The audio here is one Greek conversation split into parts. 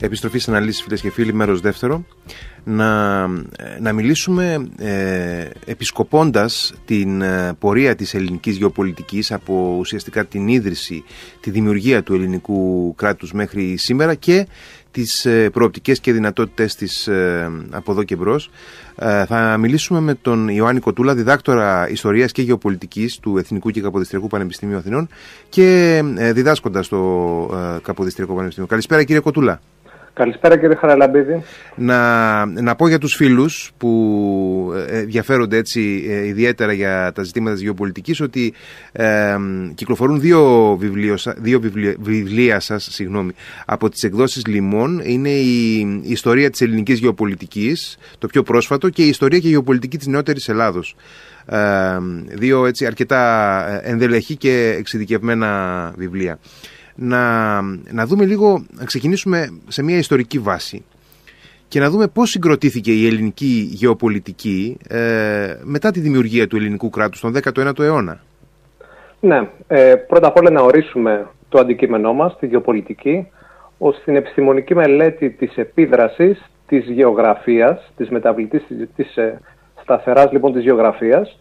Επιστροφή στην αναλύση φίλες και φίλοι, μέρος δεύτερο. Να, να μιλήσουμε ε, επισκοπώντας την ε, πορεία της ελληνικής γεωπολιτικής από ουσιαστικά την ίδρυση, τη δημιουργία του ελληνικού κράτους μέχρι σήμερα και τις ε, προοπτικές και δυνατότητες της ε, από εδώ και μπρος. Ε, θα μιλήσουμε με τον Ιωάννη Κοτούλα, διδάκτορα Ιστορίας και Γεωπολιτικής του Εθνικού και Καποδιστριακού Πανεπιστημίου Αθηνών και διδάσκοντας στο Καποδιστριακό Πανεπιστημίο. Καλησπέρα κύριε Κοτούλα. Καλησπέρα κύριε Χαραλαμπίδη. Να, να πω για τους φίλους που ε, ενδιαφέρονται έτσι ε, ιδιαίτερα για τα ζητήματα της γεωπολιτικής ότι ε, κυκλοφορούν δύο, βιβλίο, δύο βιβλία, βιβλία σας συγγνώμη, από τις εκδόσεις Λιμών. Είναι η, η ιστορία της ελληνικής γεωπολιτικής, το πιο πρόσφατο, και η ιστορία και η γεωπολιτική της νεότερης Ελλάδος. Ε, δύο έτσι αρκετά ενδελεχή και εξειδικευμένα βιβλία να, να δούμε λίγο, να ξεκινήσουμε σε μια ιστορική βάση και να δούμε πώς συγκροτήθηκε η ελληνική γεωπολιτική ε, μετά τη δημιουργία του ελληνικού κράτους τον 19ο αιώνα. Ναι, ε, πρώτα απ' όλα να ορίσουμε το αντικείμενό μας, τη γεωπολιτική, ως την επιστημονική μελέτη της επίδρασης της γεωγραφίας, της μεταβλητής, της ε, σταθεράς λοιπόν της γεωγραφίας,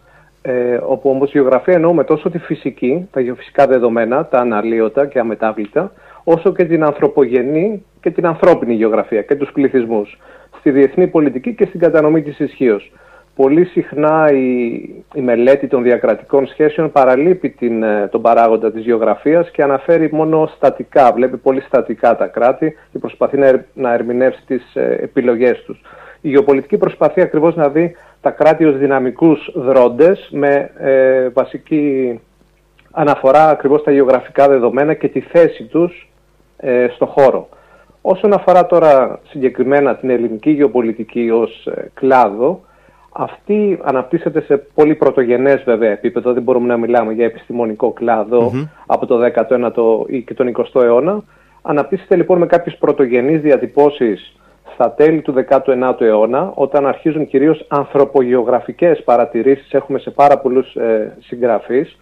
ε, όπου όμως γεωγραφία εννοούμε τόσο τη φυσική, τα γεωφυσικά δεδομένα, τα αναλύωτα και αμετάβλητα, όσο και την ανθρωπογενή και την ανθρώπινη γεωγραφία και τους πληθυσμούς, στη διεθνή πολιτική και στην κατανομή της ισχύως. Πολύ συχνά η, η μελέτη των διακρατικών σχέσεων παραλείπει την, ε, τον παράγοντα της γεωγραφίας και αναφέρει μόνο στατικά, βλέπει πολύ στατικά τα κράτη και προσπαθεί να, να ερμηνεύσει τις ε, επιλογές τους. Η γεωπολιτική προσπαθεί ακριβώς να δει τα κράτη ως δυναμικούς δρόντες με ε, βασική αναφορά ακριβώς τα γεωγραφικά δεδομένα και τη θέση τους ε, στο χώρο. Όσον αφορά τώρα συγκεκριμένα την ελληνική γεωπολιτική ως ε, κλάδο, αυτή αναπτύσσεται σε πολύ πρωτογενές βέβαια επίπεδο, δεν μπορούμε να μιλάμε για επιστημονικό από το 19ο ή και τον 20ο αιώνα. Αναπτύσσεται λοιπόν με κάποιες πρωτογενείς διατυπώσεις στα τέλη του 19ου αιώνα, όταν αρχίζουν κυρίως ανθρωπογεωγραφικές παρατηρήσεις, έχουμε σε πάρα πολλούς ε, συγγραφείς,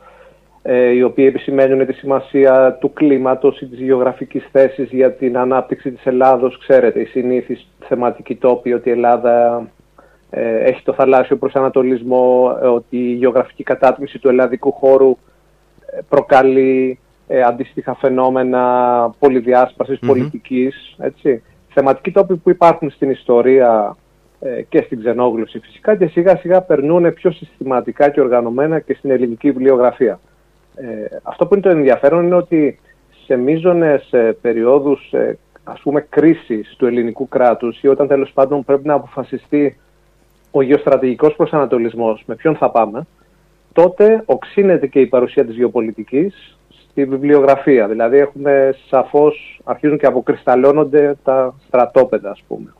ε, οι οποίοι επισημαίνουν τη σημασία του κλίματος ή της γεωγραφικής θέσης για την ανάπτυξη της Ελλάδος. Ξέρετε, η συνήθις θεματική τόπη ότι η Ελλάδα ε, έχει το θαλάσσιο προσανατολισμό, ε, ότι η γεωγραφική κατάτμιση του ελλαδικού χώρου ε, προκαλεί αντίστοιχα φαινόμενα πολυδιάσπασης πολιτικής, έτσι θεματικοί τόποι που υπάρχουν στην ιστορία ε, και στην ξενόγλωση φυσικά και σιγά σιγά περνούν πιο συστηματικά και οργανωμένα και στην ελληνική βιβλιογραφία. Ε, αυτό που είναι το ενδιαφέρον είναι ότι σε μείζονες ε, περιόδους ε, ας πούμε κρίσης του ελληνικού κράτους ή όταν τέλος πάντων πρέπει να αποφασιστεί ο γεωστρατηγικός προσανατολισμός με ποιον θα πάμε, τότε οξύνεται και η παρουσία της γεωπολιτικής στη βιβλιογραφία. Δηλαδή έχουμε σαφώς, αρχίζουν και αποκρισταλώνονται τα στρατόπεδα ας πούμε.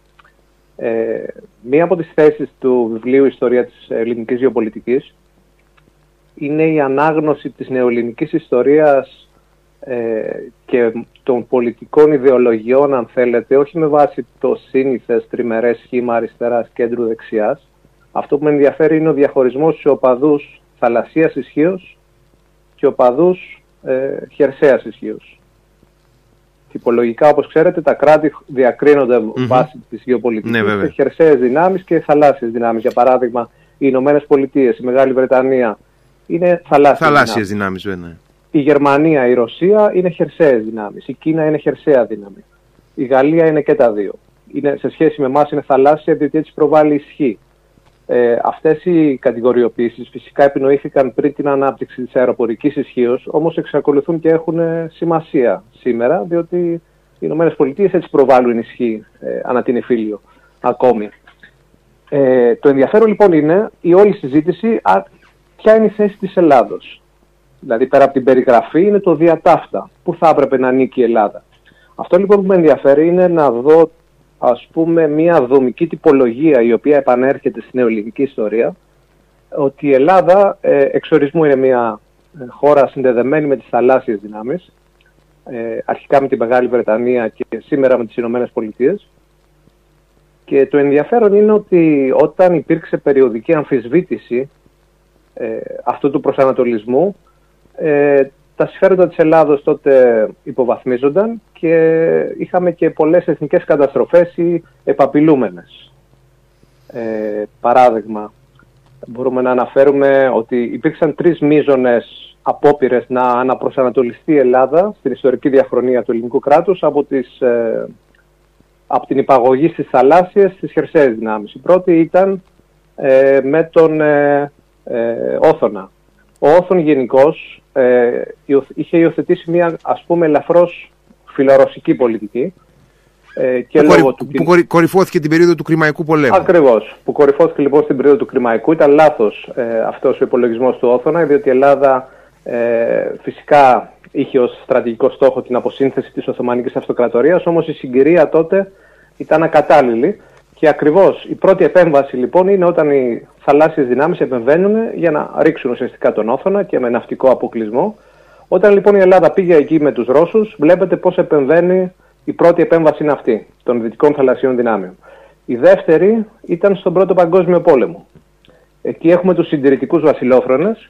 Ε, μία από τις θέσεις του βιβλίου «Ιστορία της ελληνικής γεωπολιτικής» είναι η ανάγνωση της νεοελληνικής ιστορίας ε, και των πολιτικών ιδεολογιών, αν θέλετε, όχι με βάση το σύνηθες τριμερές σχήμα αριστεράς κέντρου δεξιάς. Αυτό που με ενδιαφέρει είναι ο διαχωρισμός σε οπαδούς θαλασσίας ισχύως και οπαδούς ε, χερσαίας ισχύως. Τυπολογικά, όπως ξέρετε, τα κράτη διακρίνονται mm-hmm. βάσει της γεωπολιτικής ναι, σε χερσαίες δυνάμεις και θαλάσσιες δυνάμεις. Για παράδειγμα, οι Ηνωμένες Πολιτείες, η Μεγάλη Βρετανία είναι θαλάσσιες θαλάσσιες δυνάμεις. Ναι. Η Γερμανία, η Ρωσία είναι χερσαίες δυνάμεις. Η Κίνα είναι χερσαία δύναμη. Η Γαλλία είναι και τα δύο. Είναι, σε σχέση με εμάς είναι θαλάσσια, διότι έτσι προβάλλει ισχύ. Ε, αυτές οι κατηγοριοποιήσεις φυσικά επινοήθηκαν πριν την ανάπτυξη της αεροπορικής ισχύως, όμως εξακολουθούν και έχουν ε, σημασία σήμερα, διότι οι Ηνωμένες Πολιτείες έτσι προβάλλουν ισχύ ε, ανά την εφήλιο ακόμη. Ε, το ενδιαφέρον λοιπόν είναι η όλη συζήτηση α, ποια είναι η θέση της Ελλάδος. Δηλαδή πέρα από την περιγραφή είναι το διατάφτα. Πού θα έπρεπε να ανήκει η Ελλάδα. Αυτό λοιπόν που με ενδιαφέρει είναι να δω ας πούμε μια δομική τυπολογία η οποία επανέρχεται στην νεοελληνική ιστορία ότι η Ελλάδα ε, εξορισμού είναι μια ε, χώρα συνδεδεμένη με τις θαλάσσιες δυνάμεις ε, αρχικά με τη Μεγάλη Βρετανία και σήμερα με τις Ηνωμένες Πολιτείες. Και το ενδιαφέρον είναι ότι όταν υπήρξε περιοδική αμφισβήτηση ε, αυτού του προσανατολισμού ε, τα συμφέροντα της Ελλάδος τότε υποβαθμίζονταν και είχαμε και πολλές εθνικές καταστροφές ή επαπειλούμενες. Ε, παράδειγμα, μπορούμε να αναφέρουμε ότι υπήρξαν τρεις μείζονες απόπειρες να αναπροσανατολιστεί η Ελλάδα στην ιστορική διαχρονία του ελληνικού κράτους από, τις, ε, από την υπαγωγή στις θαλάσσιες στις χερσαίες δυνάμεις. Η πρώτη ήταν ε, με τον ε, ε, Όθωνα. Ο Όθων γενικώς ε, είχε υιοθετήσει μια ας πούμε ελαφρώς φιλορωσική πολιτική ε, και που, λόγω του... που κορυφώθηκε την περίοδο του Κρημαϊκού πολέμου. Ακριβώς. Που κορυφώθηκε λοιπόν στην περίοδο του Κρημαϊκού. Ήταν λάθος ε, αυτός ο υπολογισμός του Όθωνα, διότι η Ελλάδα ε, φυσικά είχε ως στρατηγικό στόχο την αποσύνθεση της Οθωμανικής Αυτοκρατορίας, όμως η συγκυρία τότε ήταν ακατάλληλη. Και ακριβώς η πρώτη επέμβαση λοιπόν είναι όταν οι θαλάσσιες δυνάμεις επεμβαίνουν για να ρίξουν ουσιαστικά τον Όθωνα και με ναυτικό αποκλεισμό. Όταν λοιπόν η Ελλάδα πήγε εκεί με τους Ρώσους, βλέπετε πώς επεμβαίνει η πρώτη επέμβαση είναι αυτή, των δυτικών θαλασσίων δυνάμεων. Η δεύτερη ήταν στον Πρώτο Παγκόσμιο Πόλεμο. Εκεί έχουμε τους συντηρητικούς βασιλόφρονες,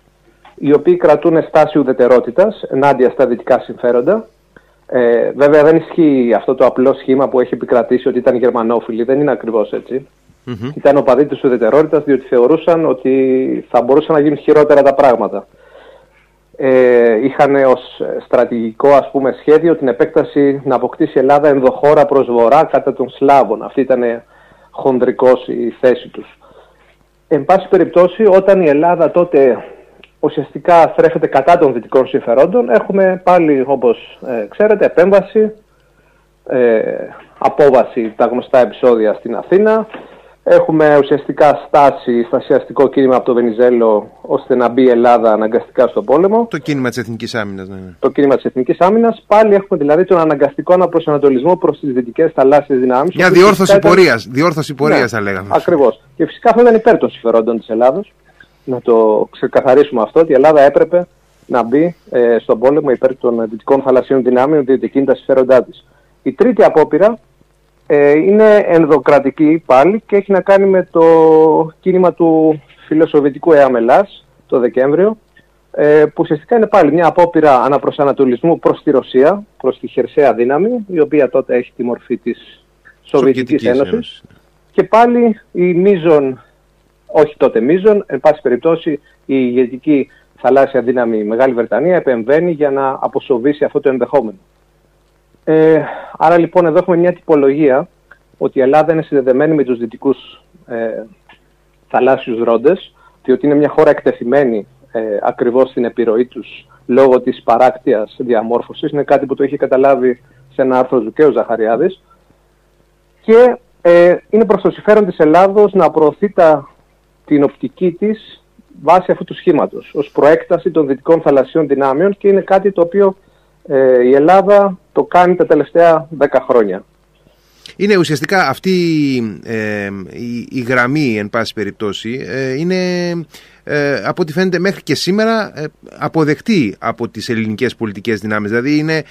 οι οποίοι κρατούν στάση ουδετερότητας ενάντια στα δυτικά συμφέροντα. Ε, βέβαια δεν ισχύει αυτό το απλό σχήμα που έχει επικρατήσει ότι ήταν γερμανόφιλοι, δεν είναι ακριβώς έτσι. Mm-hmm. Ήταν οπαδοί της ουδετερότητας διότι θεωρούσαν ότι θα μπορούσαν να γίνουν χειρότερα τα πράγματα ε, είχαν ως στρατηγικό ας πούμε, σχέδιο την επέκταση να αποκτήσει η Ελλάδα ενδοχώρα προς βορρά κατά των Σλάβων. Αυτή ήταν χονδρικός η θέση τους. Εν πάση περιπτώσει, όταν η Ελλάδα τότε ουσιαστικά στρέφεται κατά των δυτικών συμφερόντων, έχουμε πάλι, όπως ε, ξέρετε, επέμβαση, ε, απόβαση τα γνωστά επεισόδια στην Αθήνα, Έχουμε ουσιαστικά στάσει στασιαστικό κίνημα από το Βενιζέλο ώστε να μπει η Ελλάδα αναγκαστικά στον πόλεμο. Το κίνημα της Εθνικής Άμυνας, ναι, ναι. Το κίνημα της Εθνικής Άμυνας. Πάλι έχουμε δηλαδή τον αναγκαστικό αναπροσανατολισμό προς τις δυτικές θαλάσσιες δυνάμεις. Μια διόρθωση πορείας. Διόρθωση πορείας, ναι, θα λέγαμε. Ακριβώς. Και φυσικά αυτό ήταν υπέρ των συμφερόντων της Ελλάδος. Να το ξεκαθαρίσουμε αυτό, ότι η Ελλάδα έπρεπε να μπει ε, στον πόλεμο υπέρ των δυτικών θαλασσίων δυνάμεων, διότι εκείνη τα συμφέροντά της. Η τρίτη απόπειρα ε, είναι ενδοκρατική πάλι και έχει να κάνει με το κίνημα του φιλοσοβητικού ΕΑΜΕΛΑΣ το Δεκέμβριο ε, που ουσιαστικά είναι πάλι μια απόπειρα αναπροσανατολισμού προς τη Ρωσία, προς τη χερσαία δύναμη, η οποία τότε έχει τη μορφή της Σοβιετικής Ένωσης. Και πάλι η μίζων, όχι τότε μίζων, εν πάση περιπτώσει η ηγετική θαλάσσια δύναμη η Μεγάλη Βρετανία επεμβαίνει για να αποσοβήσει αυτό το ενδεχόμενο. Ε, άρα λοιπόν εδώ έχουμε μια τυπολογία ότι η Ελλάδα είναι συνδεδεμένη με τους δυτικούς ε, θαλάσσιους ρόντες, διότι είναι μια χώρα εκτεθειμένη ε, ακριβώς στην επιρροή τους λόγω της παράκτειας διαμόρφωσης. Είναι κάτι που το είχε καταλάβει σε ένα άρθρο του Κέου Ζαχαριάδης. Και ε, είναι προς το συμφέρον της Ελλάδος να προωθεί τα, την οπτική της βάσει αυτού του σχήματος, ως προέκταση των δυτικών θαλασσιών δυνάμεων και είναι κάτι το οποίο ε, η Ελλάδα το κάνει τα τελευταία 10 χρόνια. Είναι ουσιαστικά αυτή ε, η, γραμμή, εν πάση περιπτώσει, ε, είναι ε, από ό,τι φαίνεται μέχρι και σήμερα ε, αποδεκτή από τις ελληνικές πολιτικές δυνάμεις. Δηλαδή είναι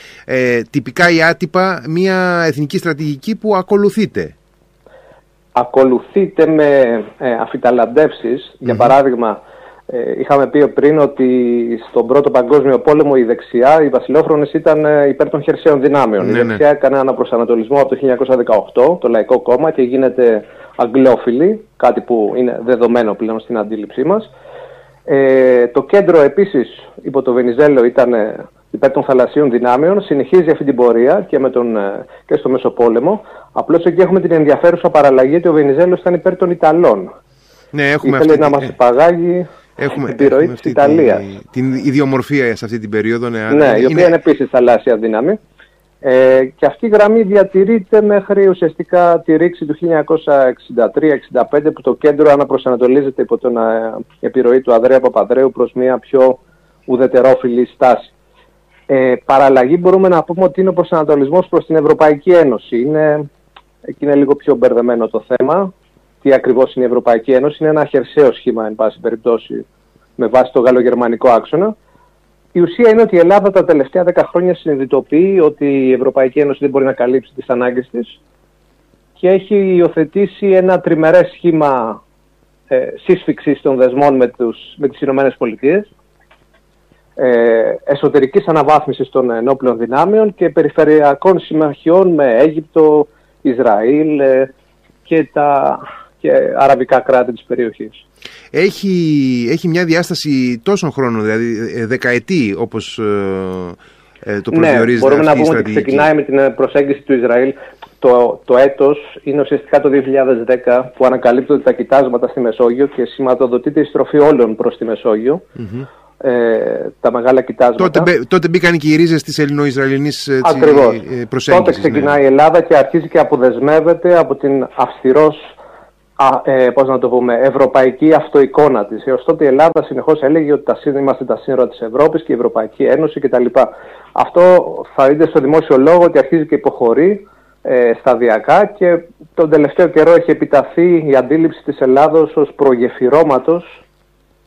τυπικά ή άτυπα μια εθνική στρατηγική που ακολουθείται. Ακολουθείται με ε, αφιταλαντευσεις Για παράδειγμα, ε, είχαμε πει πριν ότι στον Πρώτο Παγκόσμιο Πόλεμο η δεξιά, οι βασιλόφρονες ήταν ε, υπέρ των χερσαίων δυνάμεων. Ναι, η ναι. δεξιά ναι. έκανε ένα προσανατολισμό από το 1918, το Λαϊκό Κόμμα, και γίνεται αγγλόφιλη, κάτι που είναι δεδομένο πλέον στην αντίληψή μας. Ε, το κέντρο επίσης υπό το Βενιζέλο ήταν ε, υπέρ των θαλασσίων δυνάμεων, συνεχίζει αυτή την πορεία και, με τον, και στο Μεσοπόλεμο. Απλώς εκεί έχουμε την ενδιαφέρουσα παραλλαγή ότι ο Βενιζέλος ήταν υπέρ των Ιταλών. Ναι, έχουμε Ήθελε αυτή... να μας υπαγάγει Έχουμε, επιρροή της Ιταλία. Την, την ιδιομορφία σε αυτή την περίοδο. Ναι, ναι η οποία είναι επίσης θαλάσσια δύναμη. Ε, και αυτή η γραμμή διατηρείται μέχρι ουσιαστικά τη ρήξη του 1963-65 που το κέντρο αναπροσανατολίζεται υπό την ε, επιρροή του Ανδρέα Παπαδρέου προς μια πιο ουδετερόφιλη στάση. Ε, παραλλαγή μπορούμε να πούμε ότι είναι ο προσανατολισμός προς την Ευρωπαϊκή Ένωση. Είναι, εκεί είναι λίγο πιο μπερδεμένο το θέμα τι ακριβώς είναι η Ευρωπαϊκή Ένωση. Είναι ένα χερσαίο σχήμα, εν πάση περιπτώσει, με βάση το γαλλογερμανικό άξονα. Η ουσία είναι ότι η Ελλάδα τα τελευταία 10 χρόνια συνειδητοποιεί ότι η Ευρωπαϊκή Ένωση δεν μπορεί να καλύψει τις ανάγκες της και έχει υιοθετήσει ένα τριμερές σχήμα ε, σύσφυξης των δεσμών με, τους, με τις Ηνωμένες Πολιτείες ε, εσωτερικής αναβάθμισης των ενόπλων δυνάμεων και περιφερειακών συμμαχιών με Αίγυπτο, Ισραήλ ε, και τα και αραβικά κράτη της περιοχής. Έχει, έχει μια διάσταση τόσων χρόνων, δηλαδή ε, δεκαετή όπως ε, το προσδιορίζει ναι, μπορούμε να πούμε ότι ξεκινάει με την προσέγγιση του Ισραήλ. Το, το έτος είναι ουσιαστικά το 2010 που ανακαλύπτονται τα κοιτάσματα στη Μεσόγειο και σηματοδοτείται η στροφή όλων προς τη μεσογειο ε, τα μεγάλα κοιτάσματα. Τότε, τότε μπήκαν και οι ρίζες της ελληνο-ισραηλινής προσέγγισης. Τότε ναι. ξεκινάει η Ελλάδα και αρχίζει και αποδεσμεύεται από την αυστηρός ε, πώς να το πούμε, ευρωπαϊκή αυτοεικόνα της. Έως τότε η Ελλάδα συνεχώς έλεγε ότι τα είμαστε τα σύνορα της Ευρώπης και η Ευρωπαϊκή Ένωση κτλ. Αυτό θα δείτε στο δημόσιο λόγο ότι αρχίζει και υποχωρεί ε, σταδιακά και τον τελευταίο καιρό έχει επιταθεί η αντίληψη της Ελλάδος ως προγεφυρώματος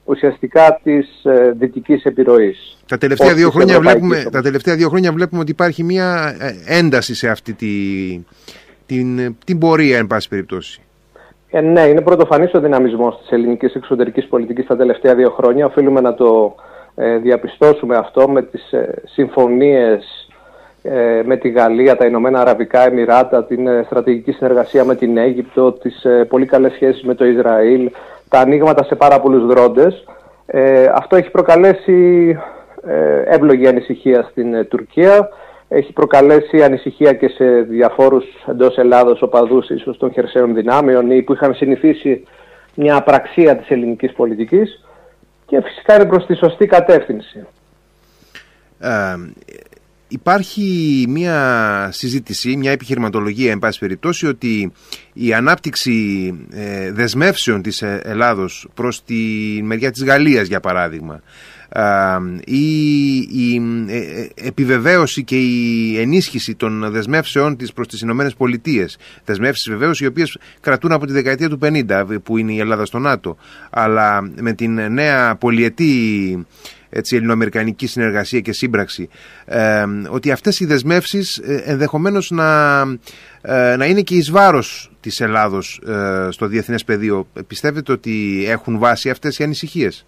ουσιαστικά της ε, δυτικής επιρροής. Τα τελευταία, δύο χρόνια βλέπουμε, τα τελευταία δύο χρόνια βλέπουμε ότι υπάρχει μια ε, ένταση σε αυτή τη, την, την πορεία, εν πάση περιπτώσει. Ε, ναι, είναι πρωτοφανής ο δυναμισμός της ελληνικής εξωτερικής πολιτικής τα τελευταία δύο χρόνια. Οφείλουμε να το ε, διαπιστώσουμε αυτό με τις ε, συμφωνίες ε, με τη Γαλλία, τα Ηνωμένα Αραβικά Εμμυράτα, την ε, στρατηγική συνεργασία με την Αίγυπτο, τις ε, πολύ καλές σχέσεις με το Ισραήλ, τα ανοίγματα σε πάρα πολλούς δρόντες. αυτό έχει προκαλέσει εύλογη ανησυχία στην Τουρκία. Έχει προκαλέσει ανησυχία και σε διαφόρους εντός Ελλάδος οπαδούς ίσως των χερσαίων δυνάμεων ή που είχαν συνηθίσει μια απραξία της ελληνικής πολιτικής και φυσικά είναι προς τη σωστή κατεύθυνση. Υπάρχει μια συζήτηση, μια επιχειρηματολογία εν πάση περιπτώσει ότι η ανάπτυξη ε, δεσμεύσεων της ε, Ελλάδος προς τη μεριά της Γαλλίας για παράδειγμα η, η ε, επιβεβαίωση και η ενίσχυση των δεσμεύσεων της προς τις Ηνωμένες Πολιτείες. Δεσμεύσεις βεβαίως οι οποίες κρατούν από τη δεκαετία του 50 που είναι η Ελλάδα στο ΝΑΤΟ. Αλλά με την νέα πολιετή έτσι, ελληνοαμερικανική συνεργασία και σύμπραξη, ε, ότι αυτές οι δεσμεύσεις ε, ενδεχομένως να, ε, να είναι και εις βάρος της Ελλάδος ε, στο διεθνές πεδίο. Πιστεύετε ότι έχουν βάση αυτές οι ανησυχίες;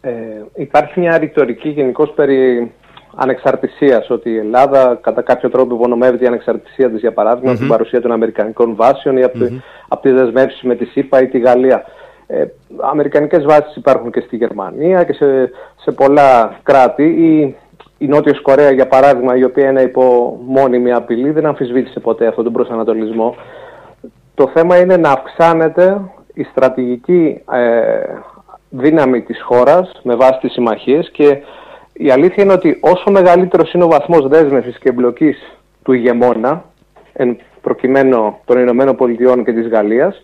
Ε, υπάρχει μια ρητορική γενικώς περί ανεξαρτησίας, ότι η Ελλάδα κατά κάποιο τρόπο υπονομεύει η ανεξαρτησία της, για παράδειγμα, mm-hmm. την παρουσία των Αμερικανικών βάσεων ή από, mm-hmm. από τις δεσμεύσεις με τη ΣΥΠΑ ή τη Γαλλία. Ε, αμερικανικές βάσεις υπάρχουν και στη Γερμανία και σε, σε πολλά κράτη. Η, η Νότιος Κορέα, για παράδειγμα, η οποία είναι υπό μόνιμη απειλή, δεν αμφισβήτησε ποτέ αυτόν τον προσανατολισμό. Το θέμα είναι να αυξάνεται η στρατηγική ε, δύναμη της χώρας με βάση τις συμμαχίες και η αλήθεια είναι ότι όσο μεγαλύτερος είναι ο βαθμός δέσμευσης και εμπλοκής του ηγεμόνα, εν προκειμένου των Ηνωμένων Πολιτειών και της Γαλλίας,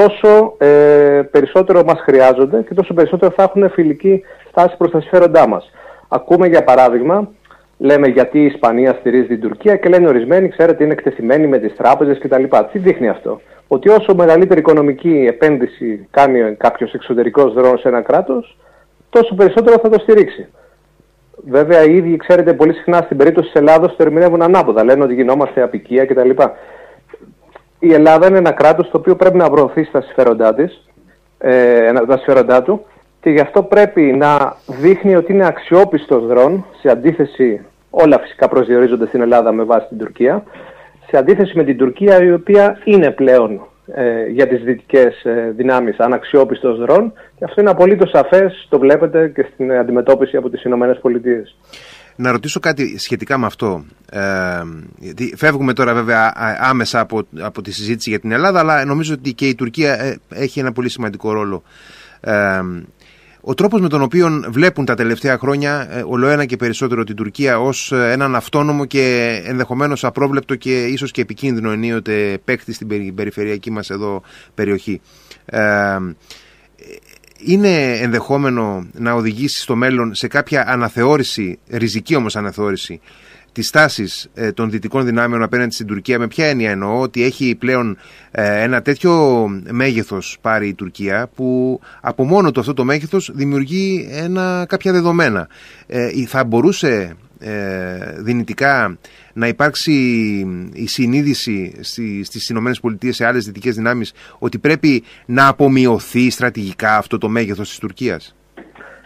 τόσο ε, περισσότερο μας χρειάζονται και τόσο περισσότερο θα έχουν φιλική στάση προς τα συμφέροντά μας. Ακούμε για παράδειγμα, λέμε γιατί η Ισπανία στηρίζει την Τουρκία και λένε ορισμένοι, ξέρετε, είναι εκτεθειμένοι με τις τράπεζες κτλ. Τι δείχνει αυτό; Ότι όσο μεγαλύτερη οικονομική επένδυση κάνει κάποιος εξωτερικός δρόμος σε ένα κράτος, τόσο περισσότερο θα το στηρίξει. Βέβαια, οι ίδιοι, ξέρετε, πολύ συχνά στην περίπτωση της Ελλάδος το ερμηνεύουν ανάποδα. Λένε ότι γινόμαστε απικία κτλ η Ελλάδα είναι ένα κράτος το οποίο πρέπει να προωθήσει τα συμφέροντά, της, ε, τα συμφέροντά του και γι' αυτό πρέπει να δείχνει ότι είναι αξιόπιστος δρόν σε αντίθεση, όλα φυσικά προσδιορίζονται στην Ελλάδα με βάση την Τουρκία, σε αντίθεση με την Τουρκία η οποία είναι πλέον ε, για τις δυτικές ε, δυνάμεις αναξιόπιστος δρόν και αυτό είναι απολύτως σαφές, το βλέπετε και στην αντιμετώπιση από τις Ηνωμένες Πολιτείες. Να ρωτήσω κάτι σχετικά με αυτό. Ε, φεύγουμε τώρα βέβαια άμεσα από, από τη συζήτηση για την Ελλάδα, αλλά νομίζω ότι και η Τουρκία ε, έχει ένα πολύ σημαντικό ρόλο. Ε, ο τρόπος με τον οποίο βλέπουν τα τελευταία χρόνια ε, ολοένα και περισσότερο την Τουρκία ως ε, έναν αυτόνομο και ενδεχομένως απρόβλεπτο και ίσως και επικίνδυνο ενίοτε παίκτη στην περιφερειακή μας εδώ περιοχή. Ε, είναι ενδεχόμενο να οδηγήσει στο μέλλον σε κάποια αναθεώρηση, ριζική όμως αναθεώρηση, της τάσης ε, των δυτικών δυνάμεων απέναντι στην Τουρκία; Με ποια έννοια εννοώ ότι έχει πλέον ε, ένα τέτοιο μέγεθος πάρει η Τουρκία που από μόνο του αυτό το μέγεθος δημιουργεί ένα, κάποια δεδομένα. Ε, θα μπορούσε δυνητικά να υπάρξει η συνείδηση στις Ηνωμένες Πολιτείες σε άλλες δυτικές δυνάμεις ότι πρέπει να απομειωθεί στρατηγικά αυτό το μέγεθος της Τουρκίας;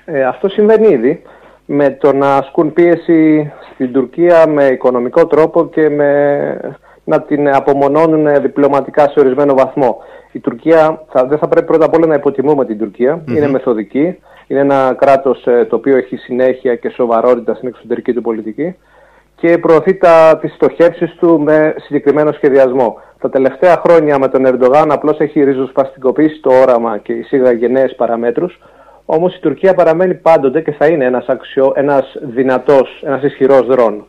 Ε, αυτό συμβαίνει ήδη. με το να ασκούν πίεση στην Τουρκία με οικονομικό τρόπο και με να την απομονώνουν διπλωματικά σε ορισμένο βαθμό. Η Τουρκία, θα, δεν θα πρέπει πρώτα απ' όλα να υποτιμούμε την τουρκια είναι μεθοδική, είναι ένα κράτος ε, το οποίο έχει συνέχεια και σοβαρότητα στην εξωτερική του πολιτική και προωθεί τα, τις στοχεύσεις του με συγκεκριμένο σχεδιασμό. Τα τελευταία χρόνια με τον Ερντογάν απλώς έχει ριζοσπαστικοποιήσει το όραμα και εισήγαγε νέες παραμέτρους, όμως η Τουρκία παραμένει πάντοτε και θα είναι ένας, αξιο, ένας δυνατός, ένας ισχυρός δρόν.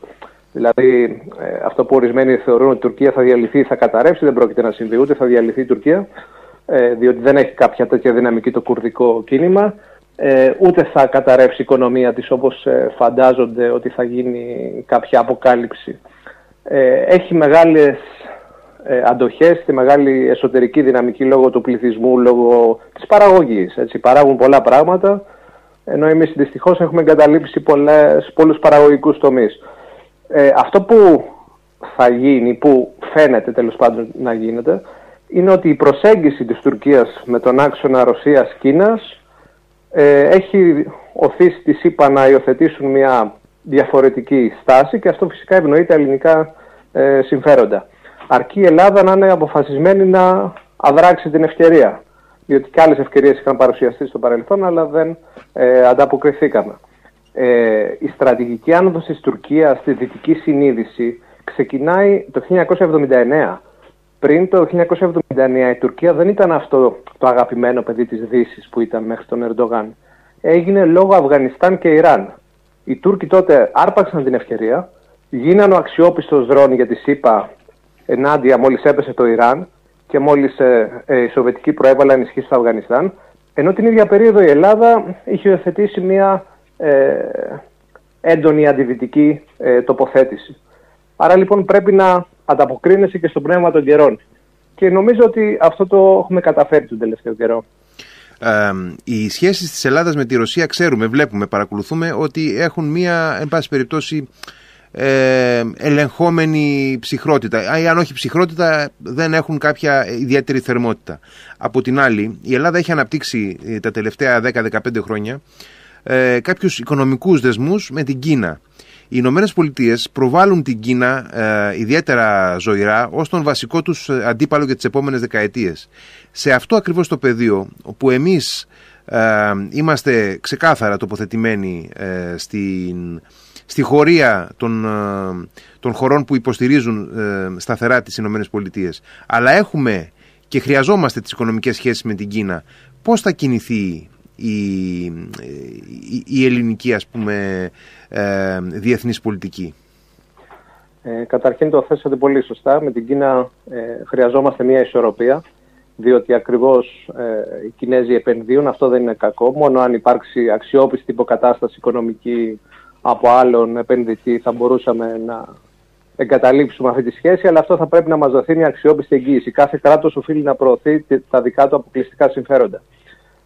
Δηλαδή ε, αυτό που ορισμένοι θεωρούν ότι η Τουρκία θα διαλυθεί ή θα καταρρεύσει δεν πρόκειται να συμβεί ούτε θα διαλυθεί η Τουρκία ε, διότι δεν έχει κάποια τέτοια δυναμική το κουρδικό κίνημα ε, ούτε θα καταρρεύσει η οικονομία της όπως ε, φαντάζονται ότι θα γίνει κάποια αποκάλυψη. Ε, έχει μεγάλες ε, αντοχές και μεγάλη εσωτερική δυναμική λόγω του πληθυσμού, λόγω της παραγωγής. Έτσι. Παράγουν πολλά πράγματα, ενώ εμείς δυστυχώς έχουμε εγκαταλείψει πολλές, πολλούς παραγωγικούς τομείς. Ε, αυτό που θα γίνει, που φαίνεται τέλος πάντων να γίνεται, είναι ότι η προσέγγιση της Τουρκίας με τον άξονα Ρωσίας-Κίνας ε, έχει οθήσει τη ΣΥΠΑ να υιοθετήσουν μια διαφορετική στάση και αυτό φυσικά ευνοεί τα ελληνικά ε, συμφέροντα. Αρκεί η Ελλάδα να είναι αποφασισμένη να αδράξει την ευκαιρία. Διότι και άλλες ευκαιρίες είχαν παρουσιαστεί στο παρελθόν, αλλά δεν ε, ανταποκριθήκαμε. Ε, η στρατηγική άνοδος της Τουρκίας στη δυτική συνείδηση ξεκινάει το 1979 πριν το 1979 η Τουρκία δεν ήταν αυτό το αγαπημένο παιδί της Δύσης που ήταν μέχρι τον Ερντογάν. Έγινε λόγω Αφγανιστάν και Ιράν. Οι Τούρκοι τότε άρπαξαν την ευκαιρία, γίνανε ο αξιόπιστος δρόνι για τη ΣΥΠΑ ενάντια μόλις έπεσε το Ιράν και μόλις ε, ε, οι Σοβιετικοί προέβαλαν ενισχύσει στο Αφγανιστάν, ενώ την ίδια περίοδο η Ελλάδα είχε υιοθετήσει μια ε, έντονη αντιδυτική ε, τοποθέτηση. Άρα λοιπόν πρέπει να ανταποκρίνεσαι και στο πνεύμα των καιρών. Και νομίζω ότι αυτό το έχουμε καταφέρει τον τελευταίο καιρό. Ε, οι σχέσεις της Ελλάδας με τη Ρωσία ξέρουμε, βλέπουμε, παρακολουθούμε ότι έχουν μία, εν πάση περιπτώσει, ε, ελεγχόμενη ψυχρότητα. Ή αν όχι ψυχρότητα, δεν έχουν κάποια ιδιαίτερη θερμότητα. Από την άλλη, η Ελλάδα έχει αναπτύξει ε, τα τελευταία 10-15 χρόνια ε, κάποιους οικονομικούς δεσμούς με την Κίνα. Οι Ηνωμένες Πολιτείες προβάλλουν την Κίνα ε, ιδιαίτερα ζωηρά ως τον βασικό τους ε, αντίπαλο για τις επόμενες δεκαετίες. Σε αυτό ακριβώς το πεδίο, όπου εμείς ε, είμαστε ξεκάθαρα τοποθετημένοι ε, στην, στη χωρία των, των χωρών που υποστηρίζουν σταθερά τις Ηνωμένες Πολιτείες, αλλά έχουμε και χρειαζόμαστε τις οικονομικές σχέσεις με την Κίνα, πώς θα κινηθεί η, η, ελληνική ας πούμε ε, διεθνής πολιτική; Ε, καταρχήν το θέσατε πολύ σωστά. Με την Κίνα ε, χρειαζόμαστε μια ισορροπία διότι ακριβώς ε, οι Κινέζοι επενδύουν, αυτό δεν είναι κακό. Μόνο αν υπάρξει αξιόπιστη υποκατάσταση οικονομική από άλλον επενδυτή θα μπορούσαμε να εγκαταλείψουμε αυτή τη σχέση, αλλά αυτό θα πρέπει να μας δοθεί μια αξιόπιστη εγγύηση. Κάθε κράτος οφείλει να προωθεί τα δικά του αποκλειστικά συμφέροντα.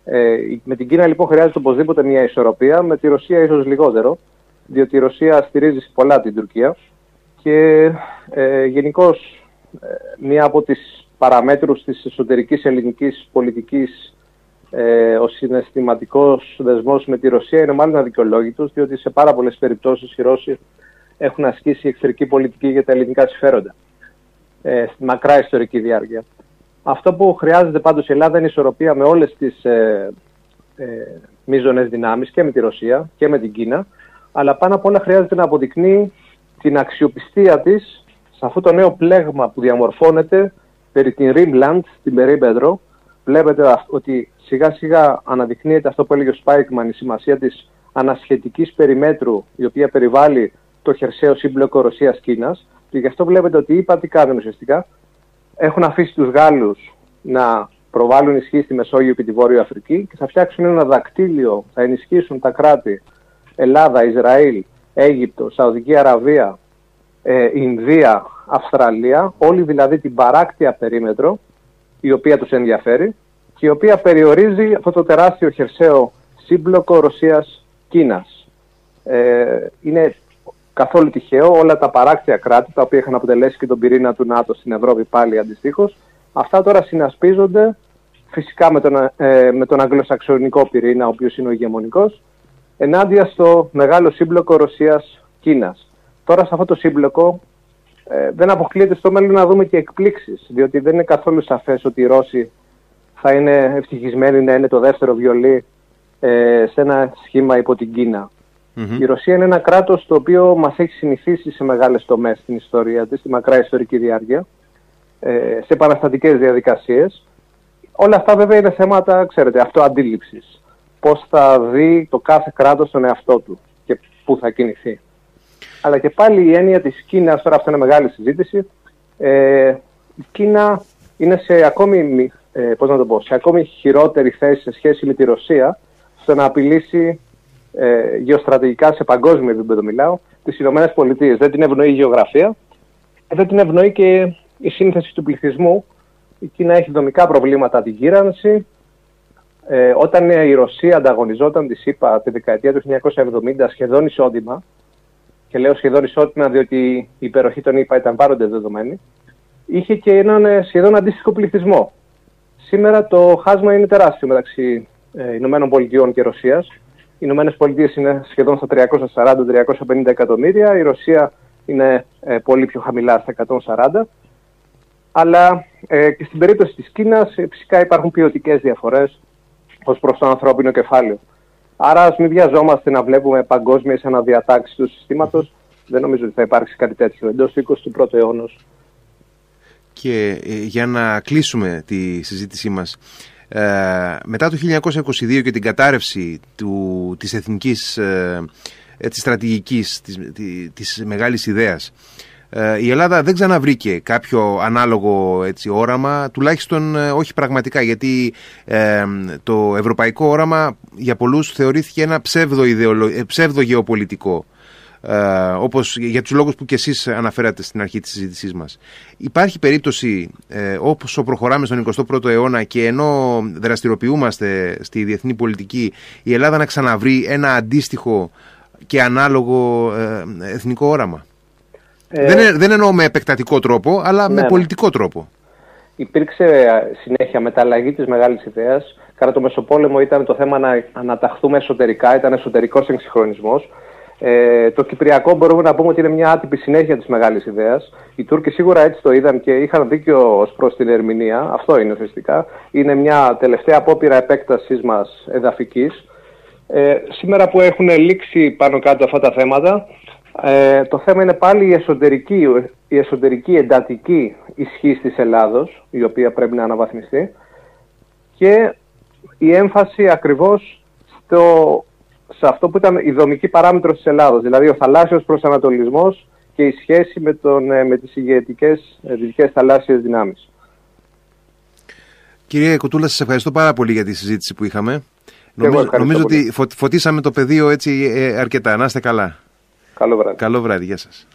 Ε, με την Κίνα λοιπόν χρειάζεται οπωσδήποτε μια ισορροπία, με τη Ρωσία ίσως λιγότερο, διότι η Ρωσία στηρίζει πολλά την Τουρκία και ε, γενικώς ε, μία από τις παραμέτρους της εσωτερικής ελληνικής πολιτικής ε, ο συναισθηματικός δεσμός με τη Ρωσία είναι μάλλον αδικαιολόγητος, διότι σε πάρα πολλές περιπτώσεις οι Ρώσοι έχουν ασκήσει εξωτερική πολιτική για τα ελληνικά συμφέροντα ε, στη μακρά ιστορική διάρκεια. Αυτό που χρειάζεται πάντως η Ελλάδα είναι ισορροπία με όλες τις ε, ε, μείζονες δυνάμεις και με τη Ρωσία και με την Κίνα, αλλά πάνω απ' όλα χρειάζεται να αποδεικνύει την αξιοπιστία της σε αυτό το νέο πλέγμα που διαμορφώνεται περί την Rimland, την περίπεδρο. Βλέπετε ότι σιγά σιγά αναδεικνύεται αυτό που έλεγε ο Σπάικμαν, η σημασία της ανασχετικής περιμέτρου, η οποία περιβάλλει το χερσαίο σύμπλοκο Ρωσίας-Κίνας. Και γι' αυτό βλέπετε ότι είπα τι κάνουν ουσιαστικά έχουν αφήσει τους Γάλλους να προβάλλουν ισχύ στη Μεσόγειο και τη Βόρεια Αφρική και θα φτιάξουν ένα δακτύλιο, θα ενισχύσουν τα κράτη Ελλάδα, Ισραήλ, Αίγυπτο, Σαουδική Αραβία, ε, Ινδία, Αυστραλία, όλη δηλαδή την παράκτια περίμετρο η οποία τους ενδιαφέρει και η οποία περιορίζει αυτό το τεράστιο χερσαίο σύμπλοκο Ρωσίας-Κίνας. Ε, είναι καθόλου τυχαίο. Όλα τα παράκτια κράτη, τα οποία είχαν αποτελέσει και τον πυρήνα του ΝΑΤΟ στην Ευρώπη πάλι αντιστοίχως, αυτά τώρα συνασπίζονται φυσικά με τον, ε, με τον αγγλοσαξονικό πυρήνα, ο οποίος είναι ο ηγεμονικός, ενάντια στο μεγάλο σύμπλοκο Ρωσίας-Κίνας. Τώρα σε αυτό το σύμπλοκο ε, δεν αποκλείεται στο μέλλον να δούμε και εκπλήξεις, διότι δεν είναι καθόλου σαφές ότι οι Ρώσοι θα είναι ευτυχισμένοι να είναι το δεύτερο βιολί ε, σε ένα σχήμα υπό την κινα Η Ρωσία είναι ένα κράτος το οποίο μας έχει συνηθίσει σε μεγάλες τομές στην ιστορία της, στη μακρά ιστορική διάρκεια, ε, σε επαναστατικές διαδικασίες. Όλα αυτά βέβαια είναι θέματα, ξέρετε, αυτοαντίληψης. Πώς θα δει το κάθε κράτος τον εαυτό του και πού θα κινηθεί. Αλλά και πάλι η έννοια της Κίνας, τώρα αυτό είναι μεγάλη συζήτηση, ε, η Κίνα είναι σε ακόμη, ε, πώς να το πω, σε ακόμη χειρότερη θέση σε σχέση με τη Ρωσία, στο να απειλήσει ε, γεωστρατηγικά σε παγκόσμιο επίπεδο μιλάω, τις Ηνωμένες Πολιτείες. Δεν την ευνοεί η γεωγραφία, δεν την ευνοεί και η σύνθεση του πληθυσμού. Η Κίνα έχει δομικά προβλήματα την γύρανση. Ε, όταν η Ρωσία ανταγωνιζόταν, της είπα, τη δεκαετία του 1970 σχεδόν ισότιμα, και λέω σχεδόν ισότιμα διότι η υπεροχή των ΗΠΑ ήταν πάροντε δεδομένη, είχε και έναν ε, σχεδόν αντίστοιχο πληθυσμό. Σήμερα το χάσμα είναι τεράστιο μεταξύ ε, Ηνωμένων Πολιτειών και Ρωσίας. Οι Ηνωμένες Πολιτείες είναι σχεδόν στα 340-350 εκατομμύρια, η Ρωσία είναι ε, πολύ πιο χαμηλά στα 140. Αλλά ε, και στην περίπτωση της Κίνας ε, φυσικά υπάρχουν ποιοτικές διαφορές ως προς το ανθρώπινο κεφάλαιο. Άρα ας μην βιαζόμαστε να βλέπουμε παγκόσμιες αναδιατάξεις του συστήματος. Δεν νομίζω ότι θα υπάρξει κάτι τέτοιο εντός του 21ου αιώνα. Και ε, για να κλείσουμε τη συζήτησή μας, ε, μετά το 1922 και την κατάρρευση του, της εθνικής ε, της στρατηγικής, της, της μεγάλης ιδέας, ε, η Ελλάδα δεν ξαναβρήκε κάποιο ανάλογο έτσι, όραμα, τουλάχιστον ε, όχι πραγματικά, γιατί ε, το ευρωπαϊκό όραμα για πολλούς θεωρήθηκε ένα ψεύδο, ψεύδο γεωπολιτικό. Ε, όπως για τους λόγους που και εσείς αναφέρατε στην αρχή της συζήτησής μας. Υπάρχει περίπτωση ε, όπως προχωράμε στον 21ο αιώνα και ενώ δραστηριοποιούμαστε στη διεθνή πολιτική η Ελλάδα να ξαναβρει ένα αντίστοιχο και ανάλογο εθνικό όραμα; Ε, δεν, δεν εννοώ με επεκτατικό τρόπο, αλλά με ναι, ναι. πολιτικό τρόπο. Υπήρξε συνέχεια μεταλλαγή της μεγάλης ιδέας. Κατά το Μεσοπόλεμο ήταν το θέμα να αναταχθούμε εσωτερικά, ήταν εσωτερικός εξυγχρονισμός. Ε, το Κυπριακό μπορούμε να πούμε ότι είναι μια άτυπη συνέχεια της μεγάλης ιδέας. Οι Τούρκοι σίγουρα έτσι το είδαν και είχαν δίκιο ως προς την ερμηνεία. Αυτό είναι ουσιαστικά. Είναι μια τελευταία απόπειρα επέκταση μας εδαφικής. Ε, σήμερα που έχουν λήξει πάνω κάτω αυτά τα θέματα, ε, το θέμα είναι πάλι η εσωτερική, η εσωτερική εντατική ισχύ της Ελλάδος, η οποία πρέπει να αναβαθμιστεί, και η έμφαση ακριβώς στο, σε αυτό που ήταν η δομική παράμετρος της Ελλάδος, δηλαδή ο θαλάσσιος προσανατολισμός και η σχέση με, τον, ε, με τις ηγετικές ε, δυτικές θαλάσσιες δυνάμεις. Κύριε Κουτούλα, σας ευχαριστώ πάρα πολύ για τη συζήτηση που είχαμε. Νομίζω, νομίζω ότι φωτίσαμε το πεδίο έτσι αρκετά. Να είστε καλά. Καλό βράδυ. Καλό βράδυ. Γεια σας.